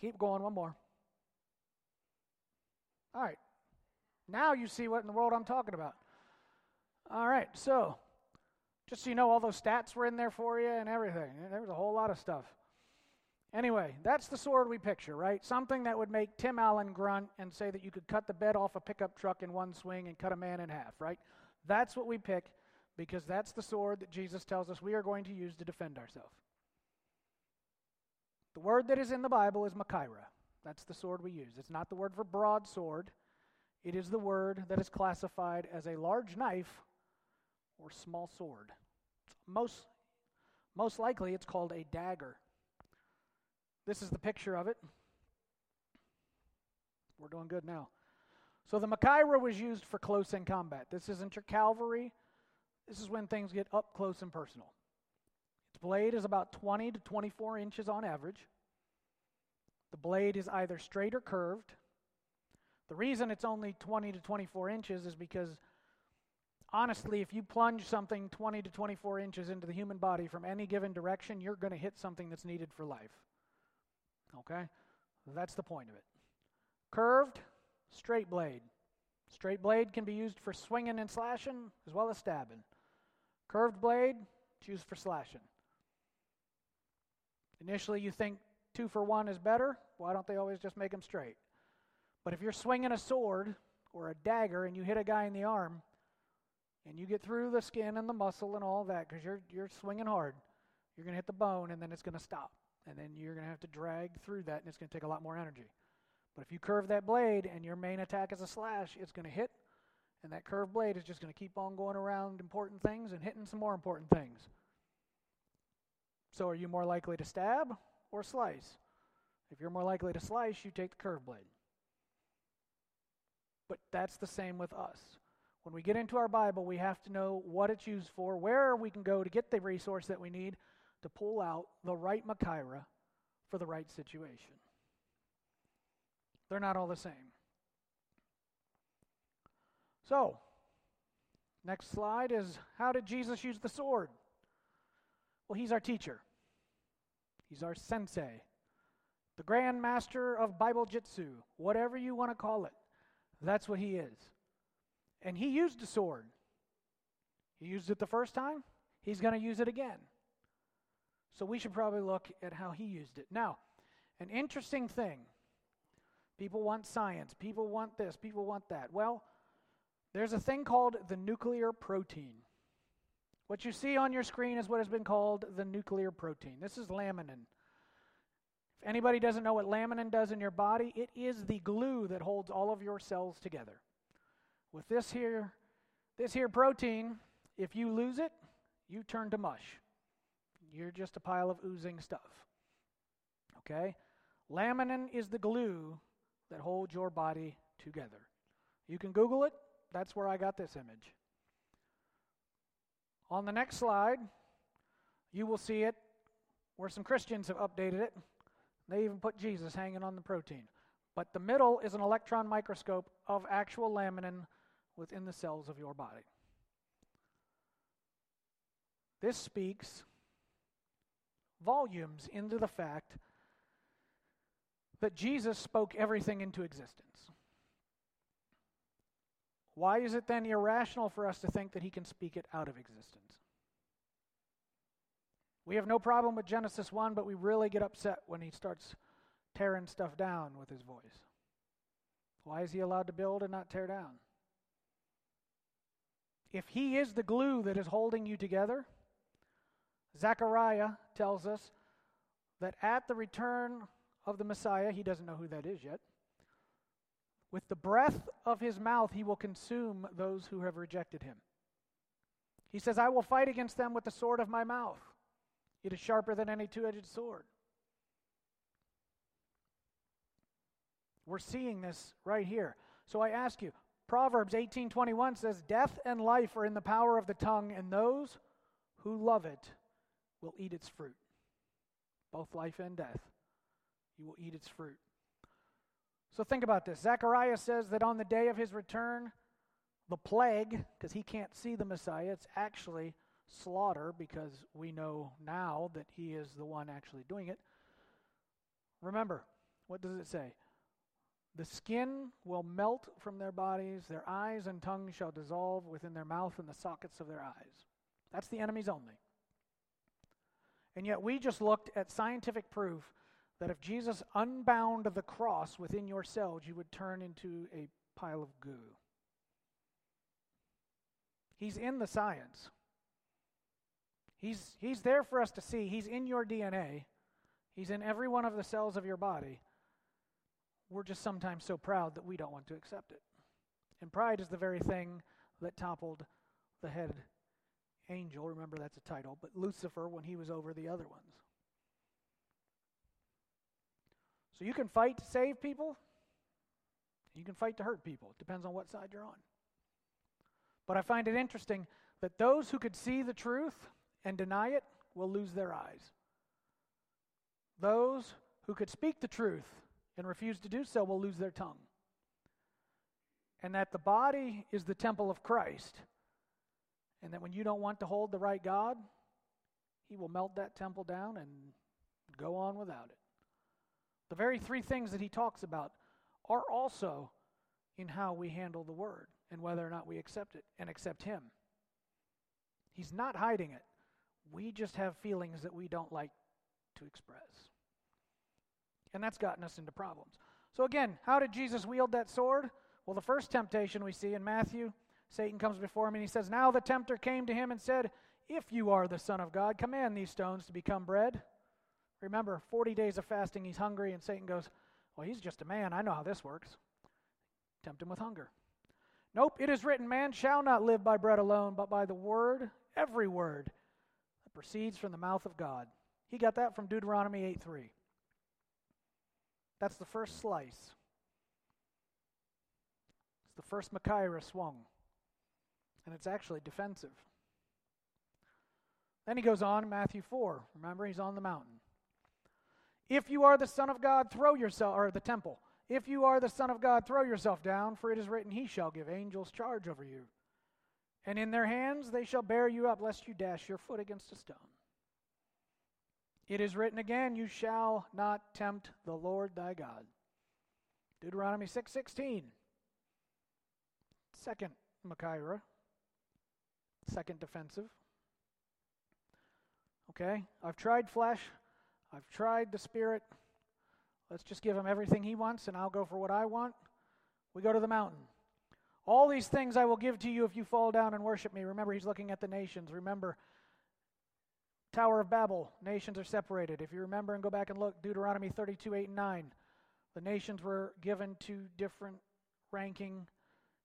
Keep going, one more. All right. Now you see what in the world I'm talking about. All right, so just so you know, all those stats were in there for you and everything. There was a whole lot of stuff. Anyway, that's the sword we picture, right? Something that would make Tim Allen grunt and say that you could cut the bed off a pickup truck in one swing and cut a man in half, right? That's what we pick because that's the sword that Jesus tells us we are going to use to defend ourselves. The word that is in the Bible is Machaira. That's the sword we use. It's not the word for broadsword, it is the word that is classified as a large knife or small sword. Most, most likely, it's called a dagger. This is the picture of it. We're doing good now. So the Machaira was used for close in combat. This isn't your cavalry. This is when things get up close and personal. Blade is about 20 to 24 inches on average. The blade is either straight or curved. The reason it's only 20 to 24 inches is because, honestly, if you plunge something 20 to 24 inches into the human body from any given direction, you're going to hit something that's needed for life. Okay? That's the point of it. Curved, straight blade. Straight blade can be used for swinging and slashing as well as stabbing. Curved blade, it's used for slashing. Initially, you think two for one is better. Why don't they always just make them straight? But if you're swinging a sword or a dagger and you hit a guy in the arm and you get through the skin and the muscle and all that because you're, you're swinging hard, you're going to hit the bone and then it's going to stop. And then you're going to have to drag through that and it's going to take a lot more energy. But if you curve that blade and your main attack is a slash, it's going to hit, and that curved blade is just going to keep on going around important things and hitting some more important things. So, are you more likely to stab or slice? If you're more likely to slice, you take the curved blade. But that's the same with us. When we get into our Bible, we have to know what it's used for, where we can go to get the resource that we need to pull out the right Machaira for the right situation. They're not all the same. So, next slide is how did Jesus use the sword? Well, he's our teacher, he's our sensei, the grand master of Bible Jitsu, whatever you want to call it. That's what he is. And he used a sword. He used it the first time, he's going to use it again. So we should probably look at how he used it. Now, an interesting thing people want science, people want this, people want that. Well, there's a thing called the nuclear protein. What you see on your screen is what has been called the nuclear protein. This is laminin. If anybody doesn't know what laminin does in your body, it is the glue that holds all of your cells together. With this here, this here protein, if you lose it, you turn to mush. You're just a pile of oozing stuff. Okay? Laminin is the glue that holds your body together. You can Google it. That's where I got this image. On the next slide, you will see it where some Christians have updated it. They even put Jesus hanging on the protein. But the middle is an electron microscope of actual laminin within the cells of your body. This speaks volumes into the fact that Jesus spoke everything into existence. Why is it then irrational for us to think that he can speak it out of existence? We have no problem with Genesis 1, but we really get upset when he starts tearing stuff down with his voice. Why is he allowed to build and not tear down? If he is the glue that is holding you together, Zechariah tells us that at the return of the Messiah, he doesn't know who that is yet, with the breath of his mouth, he will consume those who have rejected him. He says, I will fight against them with the sword of my mouth. It is sharper than any two edged sword. We're seeing this right here. So I ask you, Proverbs 18:21 says, "Death and life are in the power of the tongue, and those who love it will eat its fruit." Both life and death. You will eat its fruit. So think about this. Zechariah says that on the day of his return, the plague, because he can't see the Messiah, it's actually slaughter because we know now that he is the one actually doing it. Remember, What does it say? The skin will melt from their bodies, their eyes and tongue shall dissolve within their mouth and the sockets of their eyes. That's the enemy's only. And yet, we just looked at scientific proof that if Jesus unbound the cross within your cells, you would turn into a pile of goo. He's in the science. He's, he's there for us to see. He's in your DNA, He's in every one of the cells of your body. We're just sometimes so proud that we don't want to accept it. And pride is the very thing that toppled the head angel. Remember, that's a title, but Lucifer when he was over the other ones. So you can fight to save people, you can fight to hurt people. It depends on what side you're on. But I find it interesting that those who could see the truth and deny it will lose their eyes. Those who could speak the truth and refuse to do so will lose their tongue. And that the body is the temple of Christ. And that when you don't want to hold the right God, He will melt that temple down and go on without it. The very three things that He talks about are also in how we handle the Word and whether or not we accept it and accept Him. He's not hiding it. We just have feelings that we don't like to express. And that's gotten us into problems. So, again, how did Jesus wield that sword? Well, the first temptation we see in Matthew, Satan comes before him and he says, Now the tempter came to him and said, If you are the Son of God, command these stones to become bread. Remember, 40 days of fasting, he's hungry, and Satan goes, Well, he's just a man. I know how this works. Tempt him with hunger. Nope, it is written, Man shall not live by bread alone, but by the word, every word, that proceeds from the mouth of God. He got that from Deuteronomy 8 3. That's the first slice. It's the first Machaira swung. And it's actually defensive. Then he goes on, Matthew 4. Remember, he's on the mountain. If you are the Son of God, throw yourself, or the temple. If you are the Son of God, throw yourself down, for it is written, He shall give angels charge over you. And in their hands they shall bear you up, lest you dash your foot against a stone. It is written again, You shall not tempt the Lord thy God. Deuteronomy 6 16. Second Machaira. Second defensive. Okay, I've tried flesh, I've tried the spirit. Let's just give him everything he wants, and I'll go for what I want. We go to the mountain. All these things I will give to you if you fall down and worship me. Remember, he's looking at the nations. Remember, Tower of Babel, nations are separated. If you remember and go back and look, Deuteronomy 32, 8, and 9, the nations were given to different ranking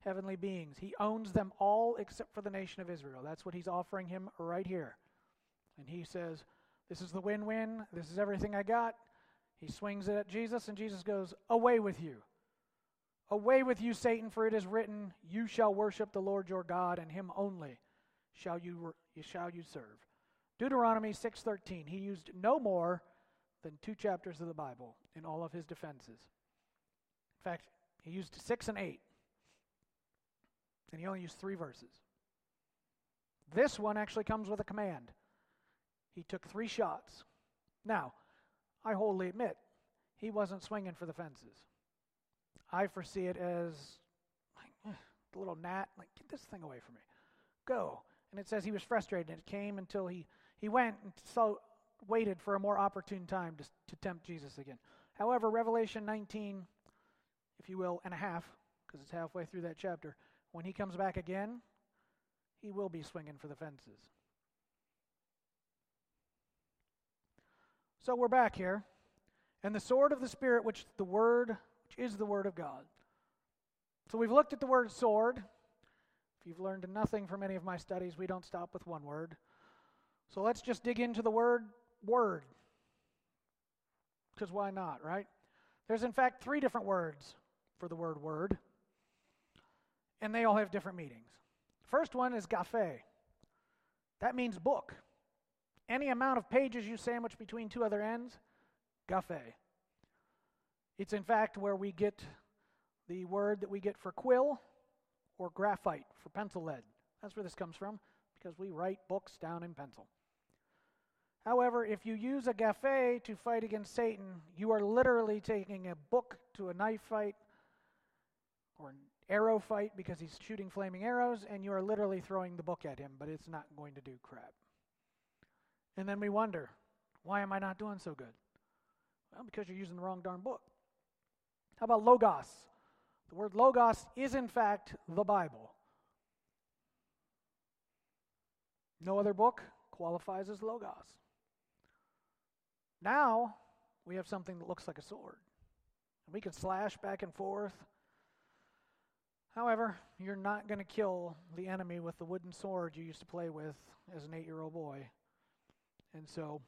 heavenly beings. He owns them all except for the nation of Israel. That's what he's offering him right here. And he says, This is the win win. This is everything I got. He swings it at Jesus, and Jesus goes, Away with you. Away with you, Satan, for it is written, You shall worship the Lord your God, and him only shall you, shall you serve. Deuteronomy 6:13. He used no more than two chapters of the Bible in all of his defenses. In fact, he used 6 and 8. And he only used 3 verses. This one actually comes with a command. He took 3 shots. Now, I wholly admit, he wasn't swinging for the fences. I foresee it as like, eh, a little gnat, like, get this thing away from me. Go. And it says he was frustrated, and it came until he he went and so waited for a more opportune time to, to tempt Jesus again. However, Revelation 19, if you will, and a half, because it's halfway through that chapter, when he comes back again, he will be swinging for the fences. So we're back here. And the sword of the Spirit, which the word, which is the word of God. So we've looked at the word sword. If you've learned nothing from any of my studies, we don't stop with one word. So let's just dig into the word word. Because why not, right? There's, in fact, three different words for the word word, and they all have different meanings. First one is gaphe. That means book. Any amount of pages you sandwich between two other ends, gaphe. It's, in fact, where we get the word that we get for quill or graphite for pencil lead. That's where this comes from because we write books down in pencil. However, if you use a gaffe to fight against Satan, you are literally taking a book to a knife fight or an arrow fight because he's shooting flaming arrows, and you are literally throwing the book at him, but it's not going to do crap. And then we wonder, why am I not doing so good? Well, because you're using the wrong darn book. How about logos? The word logos is, in fact, the Bible. No other book qualifies as logos. Now we have something that looks like a sword. We can slash back and forth. However, you're not going to kill the enemy with the wooden sword you used to play with as an eight year old boy. And so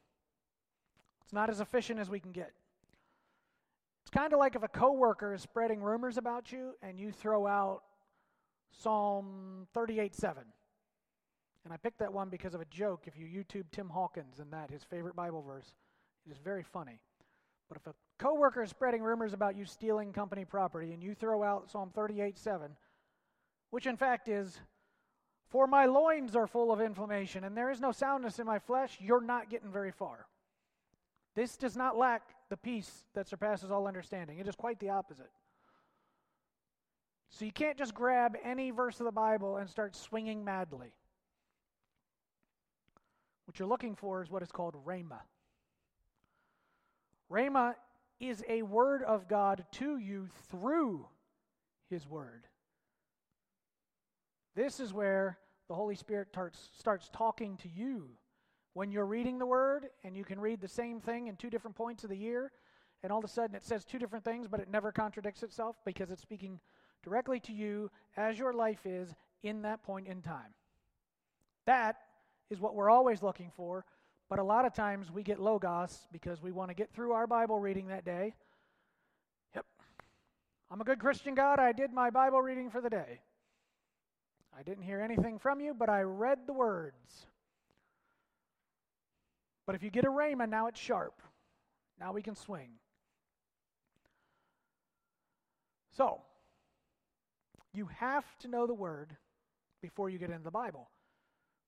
it's not as efficient as we can get. It's kind of like if a coworker is spreading rumors about you and you throw out Psalm 38 7. And I picked that one because of a joke. If you YouTube Tim Hawkins and that, his favorite Bible verse, it is very funny. But if a coworker is spreading rumors about you stealing company property and you throw out Psalm 38 7, which in fact is, For my loins are full of inflammation and there is no soundness in my flesh, you're not getting very far. This does not lack the peace that surpasses all understanding. It is quite the opposite. So you can't just grab any verse of the Bible and start swinging madly. What you're looking for is what is called rhema. Rhema is a word of God to you through His word. This is where the Holy Spirit starts, starts talking to you. When you're reading the word and you can read the same thing in two different points of the year, and all of a sudden it says two different things, but it never contradicts itself because it's speaking directly to you as your life is in that point in time. That is what we're always looking for, but a lot of times we get logos because we want to get through our Bible reading that day. Yep. I'm a good Christian, God. I did my Bible reading for the day. I didn't hear anything from you, but I read the words. But if you get a rhema, now it's sharp. Now we can swing. So, you have to know the word before you get into the Bible.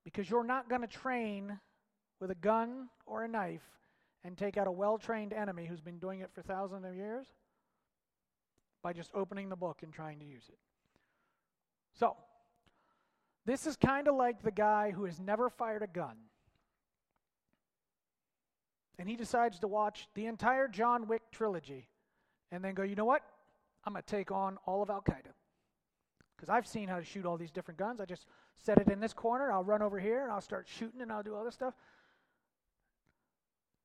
Because you're not going to train with a gun or a knife and take out a well trained enemy who's been doing it for thousands of years by just opening the book and trying to use it. So, this is kind of like the guy who has never fired a gun. And he decides to watch the entire John Wick trilogy and then go, you know what? I'm going to take on all of Al Qaeda. Because I've seen how to shoot all these different guns. I just set it in this corner, I'll run over here, and I'll start shooting, and I'll do all this stuff.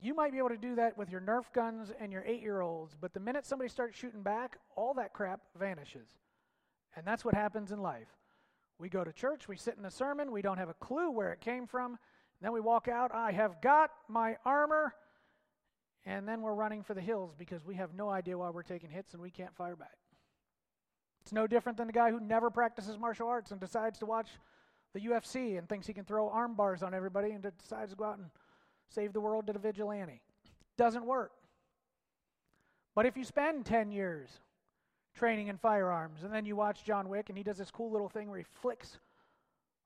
You might be able to do that with your Nerf guns and your eight year olds, but the minute somebody starts shooting back, all that crap vanishes. And that's what happens in life. We go to church, we sit in a sermon, we don't have a clue where it came from. Then we walk out, I have got my armor, and then we're running for the hills because we have no idea why we're taking hits and we can't fire back. It's no different than the guy who never practices martial arts and decides to watch the UFC and thinks he can throw arm bars on everybody and decides to go out and save the world to the vigilante. Doesn't work. But if you spend 10 years training in firearms and then you watch John Wick and he does this cool little thing where he flicks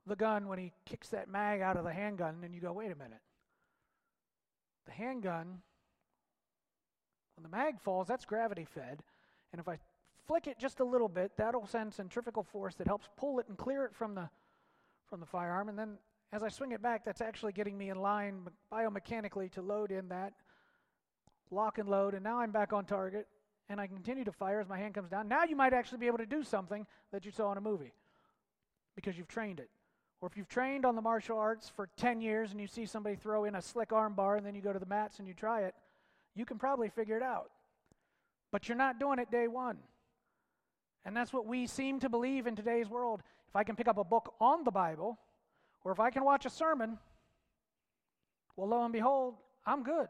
the gun when he kicks that mag out of the handgun and you go, wait a minute. The handgun, when the mag falls, that's gravity fed. And if I flick it just a little bit, that'll send centrifugal force that helps pull it and clear it from the from the firearm. And then as I swing it back, that's actually getting me in line biomechanically to load in that lock and load. And now I'm back on target and I continue to fire as my hand comes down. Now you might actually be able to do something that you saw in a movie because you've trained it. Or if you've trained on the martial arts for 10 years and you see somebody throw in a slick arm bar and then you go to the mats and you try it, you can probably figure it out. But you're not doing it day one. And that's what we seem to believe in today's world. If I can pick up a book on the Bible, or if I can watch a sermon, well, lo and behold, I'm good.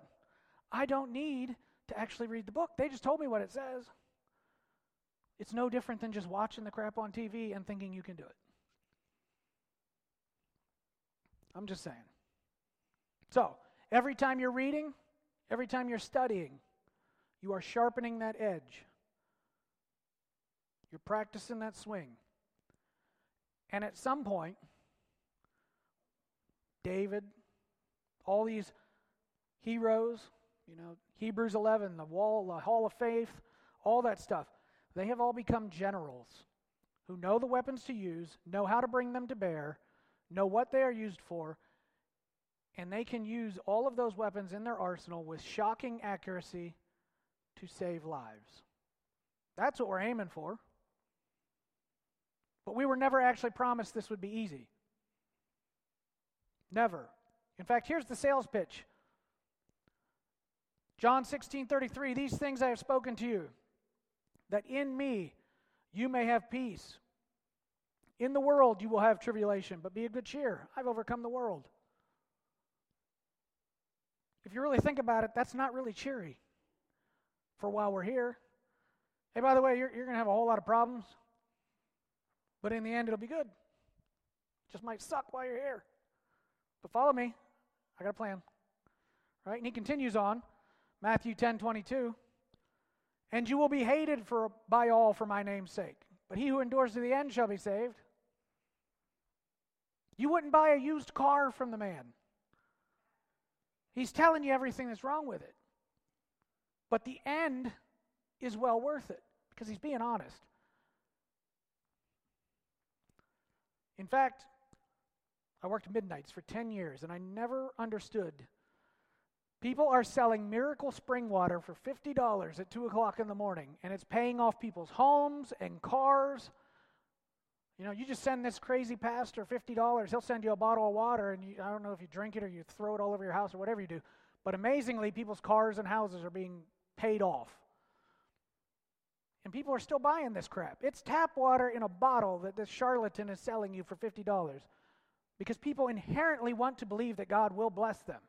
I don't need to actually read the book. They just told me what it says. It's no different than just watching the crap on TV and thinking you can do it. I'm just saying. So, every time you're reading, every time you're studying, you are sharpening that edge. You're practicing that swing. And at some point, David, all these heroes, you know, Hebrews 11, the wall, the hall of faith, all that stuff. They have all become generals who know the weapons to use, know how to bring them to bear, know what they are used for, and they can use all of those weapons in their arsenal with shocking accuracy to save lives. That's what we're aiming for. But we were never actually promised this would be easy. Never. In fact, here's the sales pitch. John 16 33, these things I have spoken to you, that in me you may have peace. In the world you will have tribulation, but be of good cheer. I've overcome the world. If you really think about it, that's not really cheery for while we're here. Hey, by the way, you're, you're going to have a whole lot of problems, but in the end, it'll be good. Just might suck while you're here. But follow me. I got a plan. Right? And he continues on, Matthew 10 22. And you will be hated for, by all for my name's sake, but he who endures to the end shall be saved. You wouldn't buy a used car from the man. He's telling you everything that's wrong with it. But the end is well worth it because he's being honest. In fact, I worked midnights for 10 years and I never understood. People are selling miracle spring water for $50 at 2 o'clock in the morning, and it's paying off people's homes and cars. You know, you just send this crazy pastor $50, he'll send you a bottle of water, and you, I don't know if you drink it or you throw it all over your house or whatever you do. But amazingly, people's cars and houses are being paid off. And people are still buying this crap. It's tap water in a bottle that this charlatan is selling you for $50 because people inherently want to believe that God will bless them.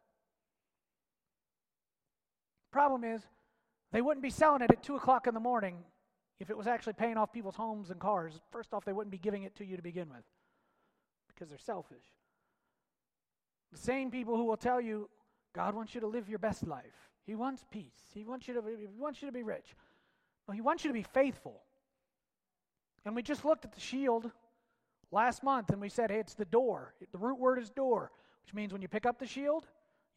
Problem is, they wouldn't be selling it at 2 o'clock in the morning if it was actually paying off people's homes and cars. First off, they wouldn't be giving it to you to begin with because they're selfish. The same people who will tell you, God wants you to live your best life. He wants peace. He wants you to, he wants you to be rich. Well, he wants you to be faithful. And we just looked at the shield last month and we said, hey, it's the door. The root word is door, which means when you pick up the shield,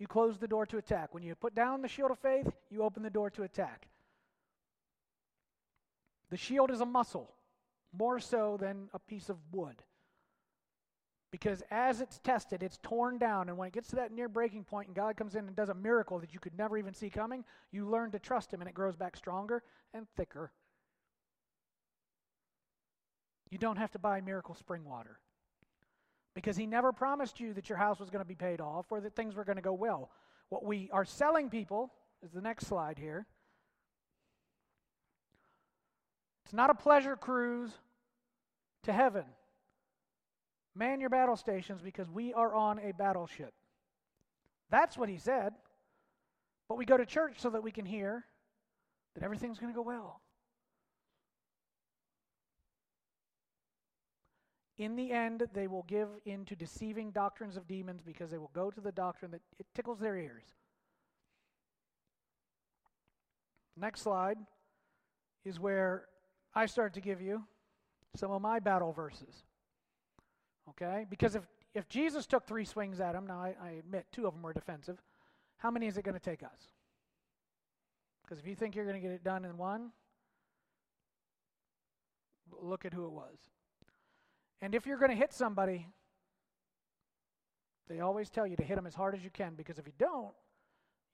you close the door to attack. When you put down the shield of faith, you open the door to attack. The shield is a muscle, more so than a piece of wood. Because as it's tested, it's torn down. And when it gets to that near breaking point and God comes in and does a miracle that you could never even see coming, you learn to trust Him and it grows back stronger and thicker. You don't have to buy miracle spring water because He never promised you that your house was going to be paid off or that things were going to go well. What we are selling people is the next slide here. It's not a pleasure cruise to heaven. Man your battle stations because we are on a battleship. That's what he said. But we go to church so that we can hear that everything's going to go well. In the end, they will give in to deceiving doctrines of demons because they will go to the doctrine that it tickles their ears. Next slide is where I start to give you some of my battle verses. Okay? Because if, if Jesus took three swings at him, now I, I admit two of them were defensive, how many is it going to take us? Because if you think you're going to get it done in one, look at who it was. And if you're going to hit somebody, they always tell you to hit them as hard as you can because if you don't,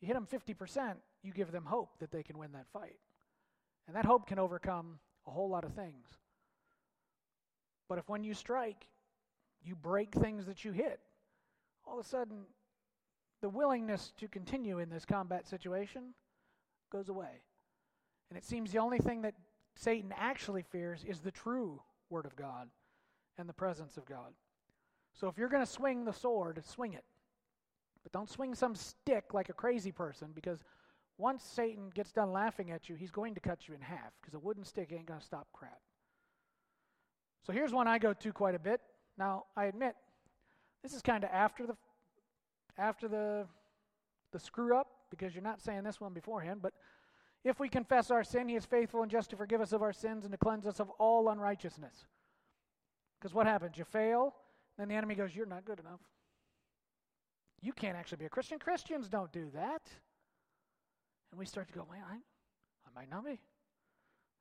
you hit them 50%, you give them hope that they can win that fight. And that hope can overcome a whole lot of things. But if when you strike, you break things that you hit, all of a sudden, the willingness to continue in this combat situation goes away. And it seems the only thing that Satan actually fears is the true Word of God and the presence of God. So if you're going to swing the sword, swing it. But don't swing some stick like a crazy person because once Satan gets done laughing at you, he's going to cut you in half because a wooden stick ain't going to stop crap. So here's one I go to quite a bit. Now, I admit, this is kind of after the after the the screw up because you're not saying this one beforehand, but if we confess our sin, he is faithful and just to forgive us of our sins and to cleanse us of all unrighteousness. Because what happens? You fail, then the enemy goes, You're not good enough. you can't actually be a Christian. Christians don't do that. And we start to go, man, I, I might not be.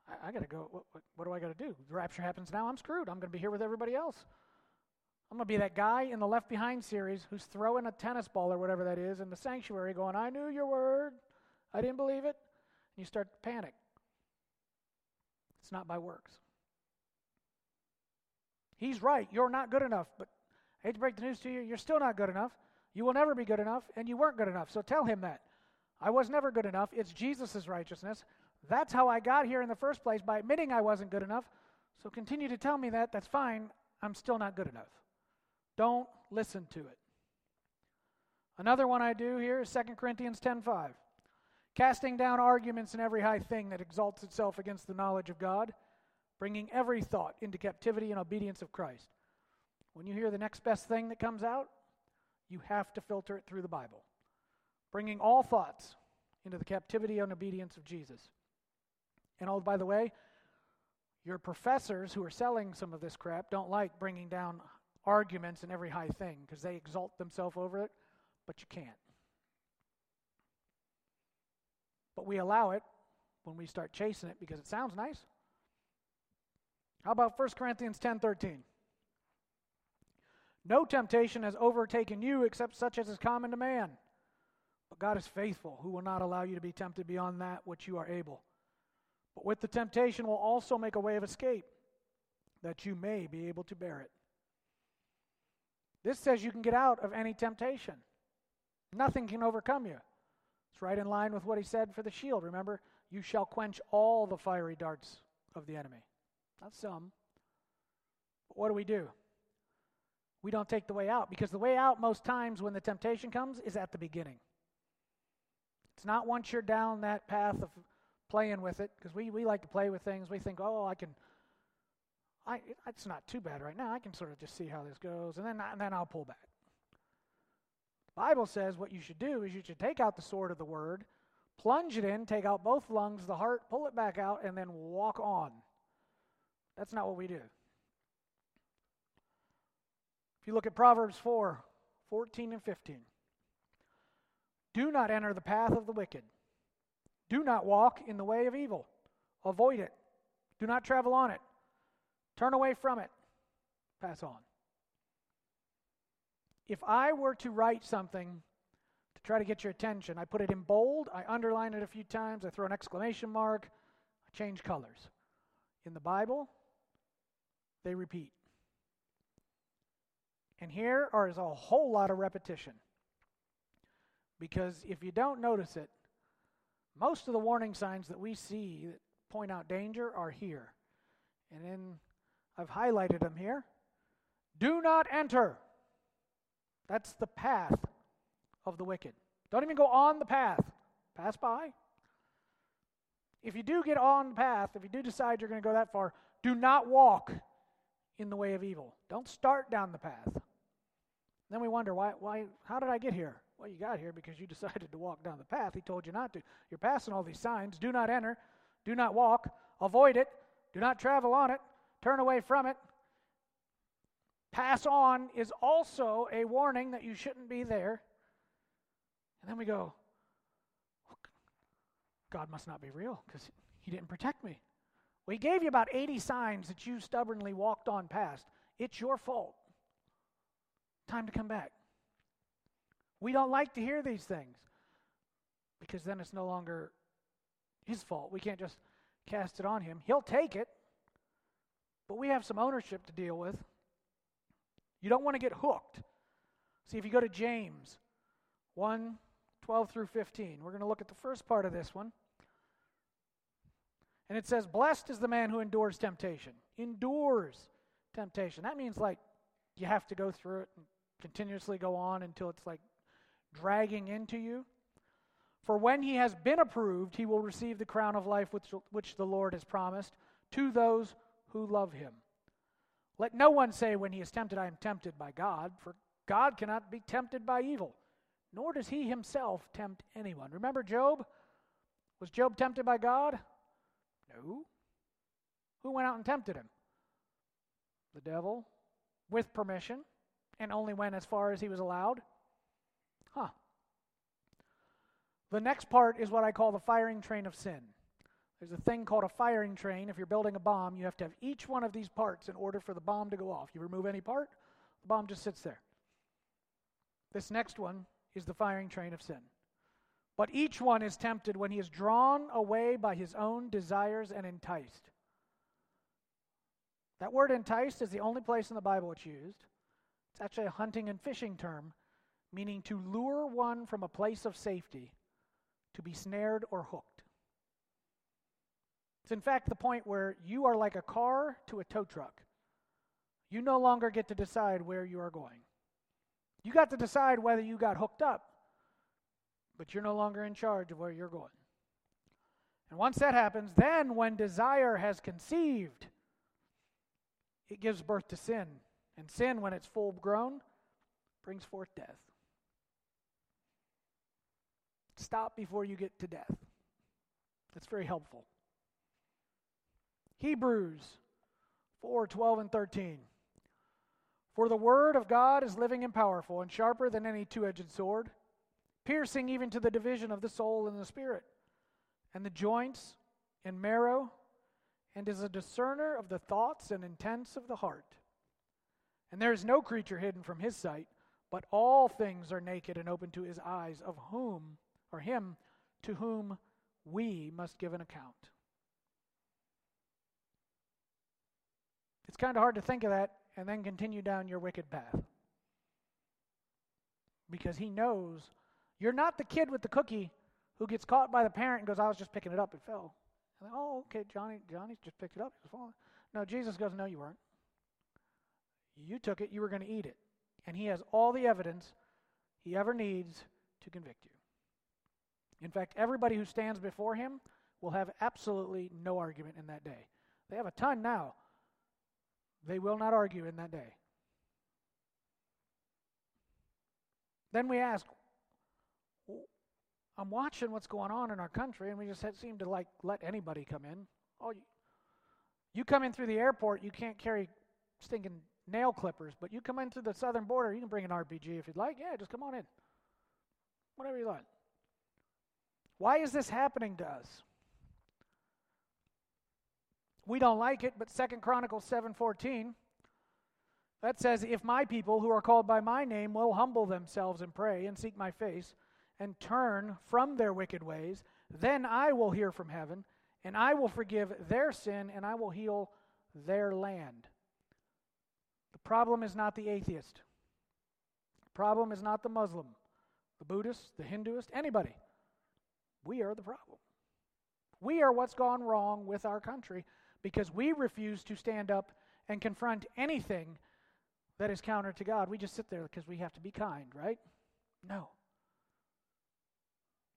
I, I got to go. What, what, what do I got to do? The rapture happens now. I'm screwed. I'm going to be here with everybody else. I'm going to be that guy in the Left Behind series who's throwing a tennis ball or whatever that is in the sanctuary going, I knew your word. I didn't believe it. And you start to panic. It's not by works. He's right. You're not good enough. But I hate to break the news to you, you're still not good enough. You will never be good enough, and you weren't good enough. So tell him that. I was never good enough. It's Jesus' righteousness. That's how I got here in the first place by admitting I wasn't good enough. So continue to tell me that. That's fine. I'm still not good enough. Don't listen to it. Another one I do here is 2 Corinthians 10:5. Casting down arguments and every high thing that exalts itself against the knowledge of God, bringing every thought into captivity and obedience of Christ. When you hear the next best thing that comes out, you have to filter it through the Bible. Bringing all thoughts into the captivity and obedience of Jesus. And oh, by the way, your professors who are selling some of this crap don't like bringing down arguments and every high thing because they exalt themselves over it, but you can't. But we allow it when we start chasing it because it sounds nice. How about 1 Corinthians 10:13? No temptation has overtaken you except such as is common to man. But God is faithful, who will not allow you to be tempted beyond that which you are able. But with the temptation will also make a way of escape, that you may be able to bear it. This says you can get out of any temptation. Nothing can overcome you. It's right in line with what he said for the shield. Remember, you shall quench all the fiery darts of the enemy. Not some. But what do we do? We don't take the way out because the way out, most times when the temptation comes, is at the beginning. It's not once you're down that path of playing with it because we, we like to play with things. We think, oh, I can I, it's not too bad right now. I can sort of just see how this goes, and then, and then I'll pull back. The Bible says what you should do is you should take out the sword of the word, plunge it in, take out both lungs, the heart, pull it back out, and then walk on. That's not what we do. If you look at Proverbs 4 14 and 15, do not enter the path of the wicked, do not walk in the way of evil, avoid it, do not travel on it. Turn away from it. Pass on. If I were to write something to try to get your attention, I put it in bold, I underline it a few times, I throw an exclamation mark, I change colors. In the Bible, they repeat. And here is a whole lot of repetition. Because if you don't notice it, most of the warning signs that we see that point out danger are here. And in I've highlighted them here. Do not enter. That's the path of the wicked. Don't even go on the path, pass by. If you do get on the path, if you do decide you're going to go that far, do not walk in the way of evil. Don't start down the path. Then we wonder, why, why, how did I get here? Well, you got here because you decided to walk down the path. He told you not to. You're passing all these signs. Do not enter. Do not walk. Avoid it. Do not travel on it turn away from it. Pass on is also a warning that you shouldn't be there. And then we go, God must not be real because he didn't protect me. He gave you about 80 signs that you stubbornly walked on past. It's your fault. Time to come back. We don't like to hear these things because then it's no longer his fault. We can't just cast it on him. He'll take it, but we have some ownership to deal with. You don't want to get hooked. See, if you go to James 1 12 through 15, we're going to look at the first part of this one. And it says, Blessed is the man who endures temptation. Endures temptation. That means like you have to go through it and continuously go on until it's like dragging into you. For when he has been approved, he will receive the crown of life which, which the Lord has promised to those who love him. Let no one say when he is tempted, I am tempted by God, for God cannot be tempted by evil, nor does he himself tempt anyone. Remember Job? Was Job tempted by God? No. Who went out and tempted him? The devil, with permission, and only went as far as he was allowed. Huh. The next part is what I call the firing train of sin. There's a thing called a firing train. If you're building a bomb, you have to have each one of these parts in order for the bomb to go off. You remove any part, the bomb just sits there. This next one is the firing train of sin. But each one is tempted when he is drawn away by his own desires and enticed. That word enticed is the only place in the Bible it's used. It's actually a hunting and fishing term, meaning to lure one from a place of safety, to be snared or hooked. It's in fact the point where you are like a car to a tow truck. You no longer get to decide where you are going. You got to decide whether you got hooked up, but you're no longer in charge of where you're going. And once that happens, then when desire has conceived, it gives birth to sin. And sin, when it's full grown, brings forth death. Stop before you get to death. That's very helpful. Hebrews 4 12 and 13. For the word of God is living and powerful and sharper than any two edged sword, piercing even to the division of the soul and the spirit, and the joints and marrow, and is a discerner of the thoughts and intents of the heart. And there is no creature hidden from his sight, but all things are naked and open to his eyes, of whom, or him, to whom we must give an account. It's kind of hard to think of that and then continue down your wicked path. Because he knows you're not the kid with the cookie who gets caught by the parent and goes, I was just picking it up, it fell. And, oh, okay, Johnny, Johnny just picked it up, it was falling. No, Jesus goes, No, you weren't. You took it, you were going to eat it. And he has all the evidence he ever needs to convict you. In fact, everybody who stands before him will have absolutely no argument in that day. They have a ton now. They will not argue in that day. Then we ask, I'm watching what's going on in our country, and we just seem to like let anybody come in. Oh, you, you come in through the airport, you can't carry stinking nail clippers, but you come in through the southern border, you can bring an RPG if you'd like. Yeah, just come on in. Whatever you like. Why is this happening to us? We don't like it, but Second Chronicles 7:14 that says, "If my people who are called by my name will humble themselves and pray and seek my face and turn from their wicked ways, then I will hear from heaven and I will forgive their sin and I will heal their land." The problem is not the atheist. The problem is not the Muslim, the Buddhist, the Hinduist, anybody. We are the problem. We are what's gone wrong with our country because we refuse to stand up and confront anything that is counter to God. We just sit there because we have to be kind, right? No.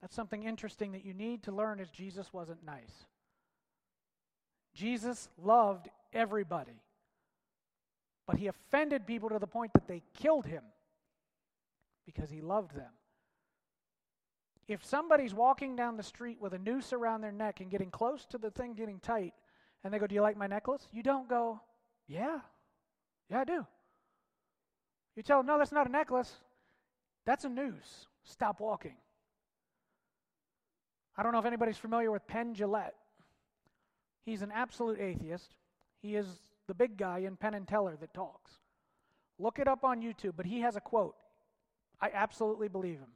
That's something interesting that you need to learn is Jesus wasn't nice. Jesus loved everybody. But he offended people to the point that they killed him because he loved them. If somebody's walking down the street with a noose around their neck and getting close to the thing getting tight, and they go, Do you like my necklace? You don't go, Yeah. Yeah, I do. You tell them, No, that's not a necklace. That's a noose. Stop walking. I don't know if anybody's familiar with Penn Jillette. He's an absolute atheist. He is the big guy in Penn and Teller that talks. Look it up on YouTube, but he has a quote. I absolutely believe him,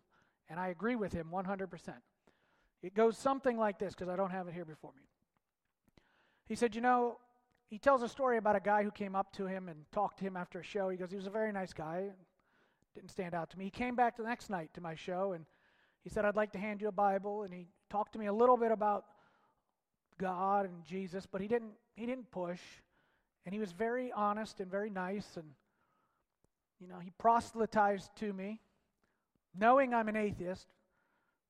and I agree with him 100%. It goes something like this because I don't have it here before me. He said, You know, he tells a story about a guy who came up to him and talked to him after a show. He goes, He was a very nice guy. Didn't stand out to me. He came back the next night to my show and he said, I'd like to hand you a Bible. And he talked to me a little bit about God and Jesus, but he didn't, he didn't push. And he was very honest and very nice. And, you know, he proselytized to me, knowing I'm an atheist,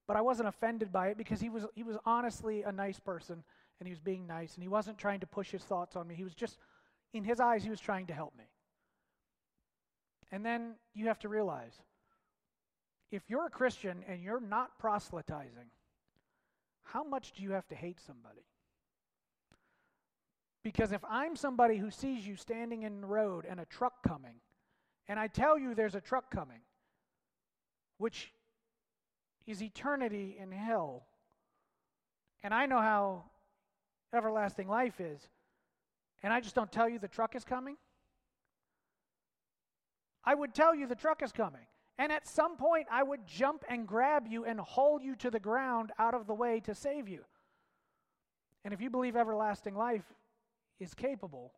but I wasn't offended by it because he was, he was honestly a nice person and he was being nice and he wasn't trying to push his thoughts on me. He was just, in his eyes, he was trying to help me. And then you have to realize if you're a Christian and you're not proselytizing, how much do you have to hate somebody? Because if I'm somebody who sees you standing in the road and a truck coming, and I tell you there's a truck coming, which is eternity in hell. And I know how everlasting life is. And I just don't tell you the truck is coming. I would tell you the truck is coming. And at some point, I would jump and grab you and haul you to the ground out of the way to save you. And if you believe everlasting life is capable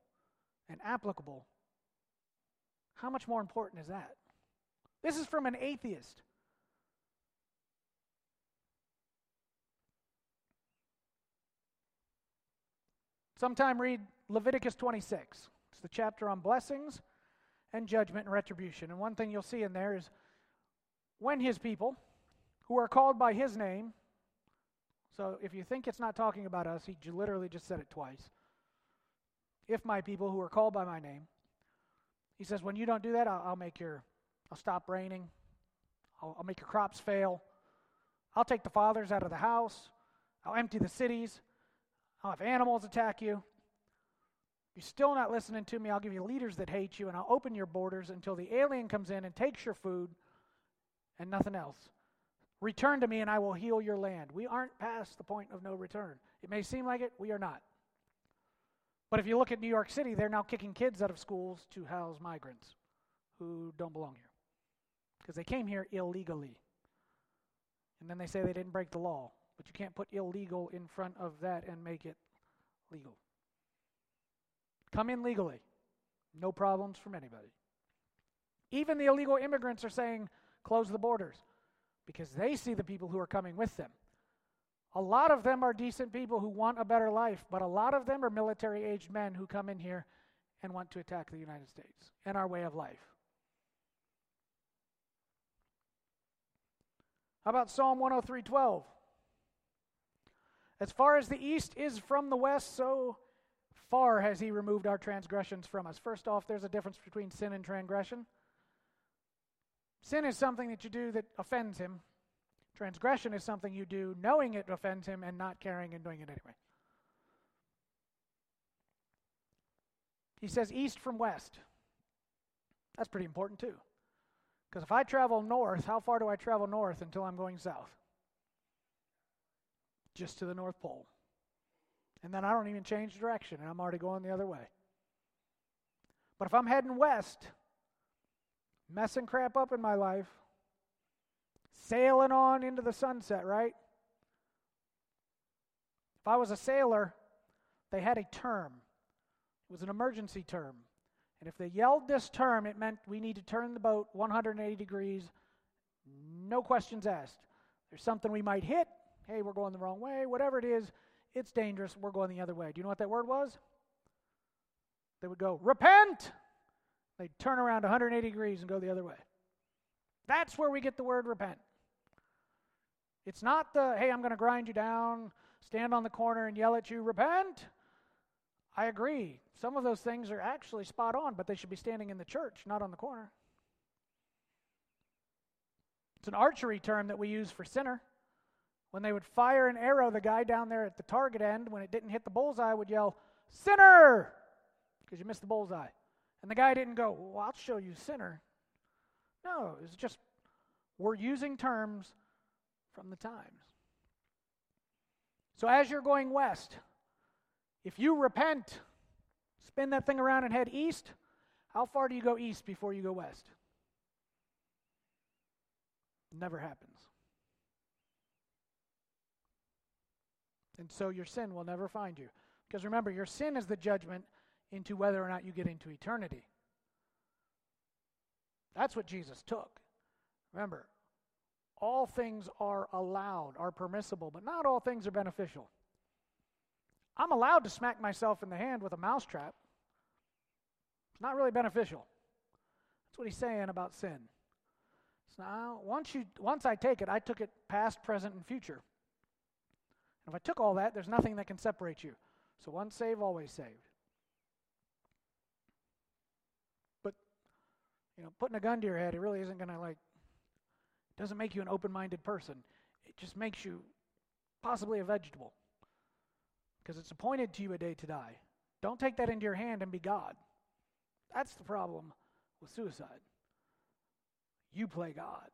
and applicable, how much more important is that? This is from an atheist. Sometime read Leviticus 26. It's the chapter on blessings and judgment and retribution. And one thing you'll see in there is when his people, who are called by his name, so if you think it's not talking about us, he literally just said it twice. If my people who are called by my name, he says, when you don't do that, I'll, I'll make your, I'll stop raining, I'll, I'll make your crops fail, I'll take the fathers out of the house, I'll empty the cities, I'll have animals attack you. If you're still not listening to me, I'll give you leaders that hate you, and I'll open your borders until the alien comes in and takes your food and nothing else. Return to me, and I will heal your land. We aren't past the point of no return. It may seem like it, we are not. But if you look at New York City, they're now kicking kids out of schools to house migrants who don't belong here because they came here illegally. And then they say they didn't break the law. But you can't put illegal in front of that and make it legal. Come in legally. No problems from anybody. Even the illegal immigrants are saying, close the borders because they see the people who are coming with them. A lot of them are decent people who want a better life, but a lot of them are military aged men who come in here and want to attack the United States and our way of life. How about Psalm 103:12? As far as the east is from the west, so far has he removed our transgressions from us. First off, there's a difference between sin and transgression. Sin is something that you do that offends him. Transgression is something you do knowing it offends him and not caring and doing it anyway. He says east from west. That's pretty important too. Because if I travel north, how far do I travel north until I'm going south? just to the North Pole. And then I don't even change direction, and I'm already going the other way. But if I'm heading west, messing crap up in my life, sailing on into the sunset, right? If I was a sailor, they had a term. It was an emergency term. And if they yelled this term, it meant we need to turn the boat 180 degrees, no questions asked. There's something we might hit, hey, we're going the wrong way, whatever it is, it's dangerous, we're going the other way. Do you know what that word was? They would go, repent! They'd turn around 180 degrees and go the other way. That's where we get the word repent. It's not the, hey, I'm going to grind you down, stand on the corner and yell at you, repent. I agree. Some of those things are actually spot on, but they should be standing in the church, not on the corner. It's an archery term that we use for sinner. When they would fire an arrow, the guy down there at the target end, when it didn't hit the bullseye, would yell, Sinner! Because you missed the bullseye. And the guy didn't go, Well, I'll show you, sinner. No, it's just, we're using terms from the times. So as you're going west, if you repent, spin that thing around and head east, how far do you go east before you go west? Never happens. And so your sin will never find you. Because remember, your sin is the judgment into whether or not you get into eternity. That's what Jesus took. Remember, all things are allowed, are permissible, but not all things are beneficial. I'm allowed to smack myself in the hand with a mousetrap. It's not really beneficial. That's what he's saying about sin. So now, once you once I take it, I took it past, present, and future. And if I took all that, there's nothing that can separate you. So once saved, always saved. You know, putting a gun to your head, it really isn't going to, like, doesn't make you an open minded person. It just makes you possibly a vegetable. Because it's appointed to you a day to die. Don't take that into your hand and be God. That's the problem with suicide. You play God.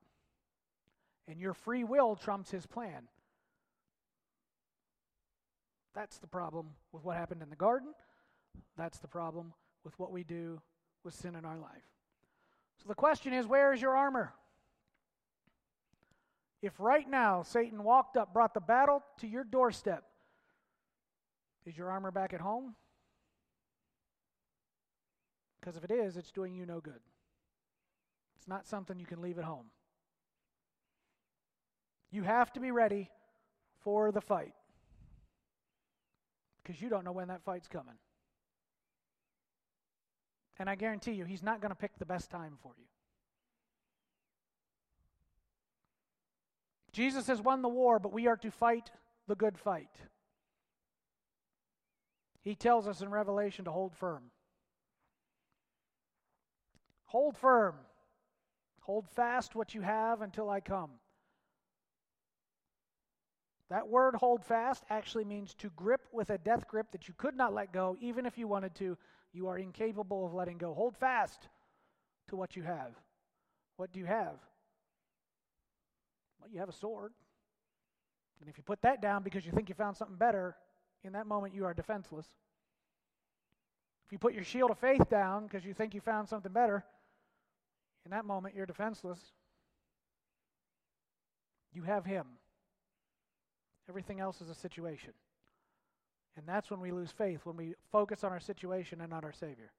and your free will trumps his plan. That's the problem with what happened in the garden. That's the problem with what we do with sin in our life. So the question is where is your armor? If right now Satan walked up, brought the battle to your doorstep, is your armor back at home? Because if it is, it's doing you no good. It's not something you can leave at home. You have to be ready for the fight because you don't know when that fight's coming. And I guarantee you, he's not going to pick the best time for you. Jesus has won the war, but we are to fight the good fight. He tells us in Revelation to hold firm. Hold firm. Hold fast what you have until I come. That word hold fast actually means to grip with a death grip that you could not let go, even if you wanted to. You are incapable of letting go. Hold fast to what you have. What do you have? Well, you have a sword. And if you put that down because you think you found something better, in that moment you are defenseless. If you put your shield of faith down because you think you found something better, in that moment you're defenseless. You have Him. Everything else is a situation. And that's when we lose faith, when we focus on our situation and not our Savior.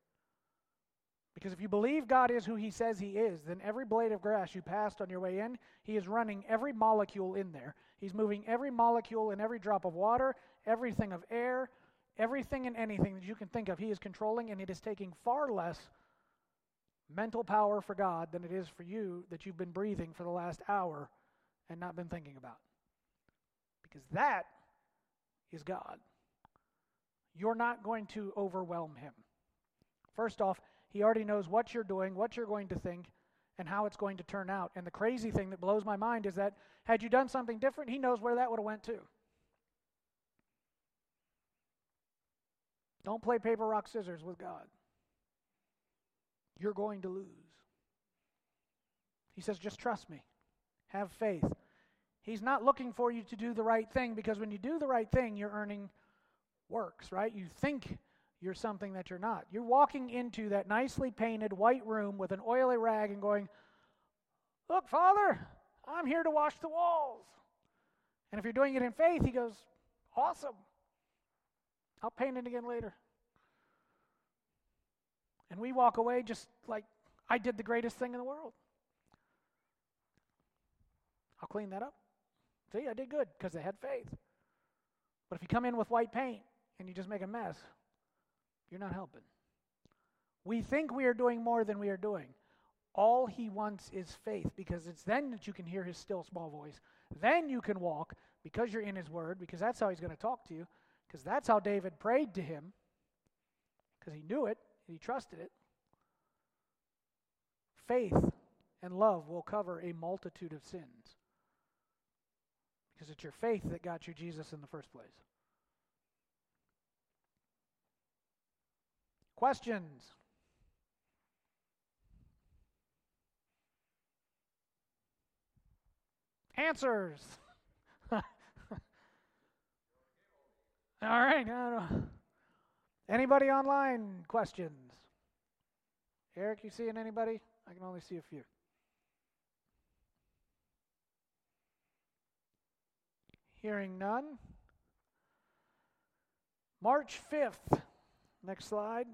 Because if you believe God is who He says He is, then every blade of grass you passed on your way in, He is running every molecule in there. He's moving every molecule and every drop of water, everything of air, everything and anything that you can think of. He is controlling, and it is taking far less mental power for God than it is for you that you've been breathing for the last hour and not been thinking about. Because that is God. You're not going to overwhelm Him. First off, he already knows what you're doing, what you're going to think, and how it's going to turn out. And the crazy thing that blows my mind is that had you done something different, he knows where that would have went to. Don't play paper rock scissors with God. You're going to lose. He says just trust me. Have faith. He's not looking for you to do the right thing because when you do the right thing, you're earning works, right? You think you're something that you're not. You're walking into that nicely painted white room with an oily rag and going, Look, Father, I'm here to wash the walls. And if you're doing it in faith, he goes, Awesome. I'll paint it again later. And we walk away just like I did the greatest thing in the world. I'll clean that up. See, I did good because they had faith. But if you come in with white paint and you just make a mess, you're not helping. We think we are doing more than we are doing. All he wants is faith because it's then that you can hear his still small voice. Then you can walk because you're in his word, because that's how he's going to talk to you, because that's how David prayed to him, because he knew it and he trusted it. Faith and love will cover a multitude of sins because it's your faith that got you Jesus in the first place. Questions? Answers. All right. Anybody online? Questions? Eric, you seeing anybody? I can only see a few. Hearing none. March 5th. Next slide.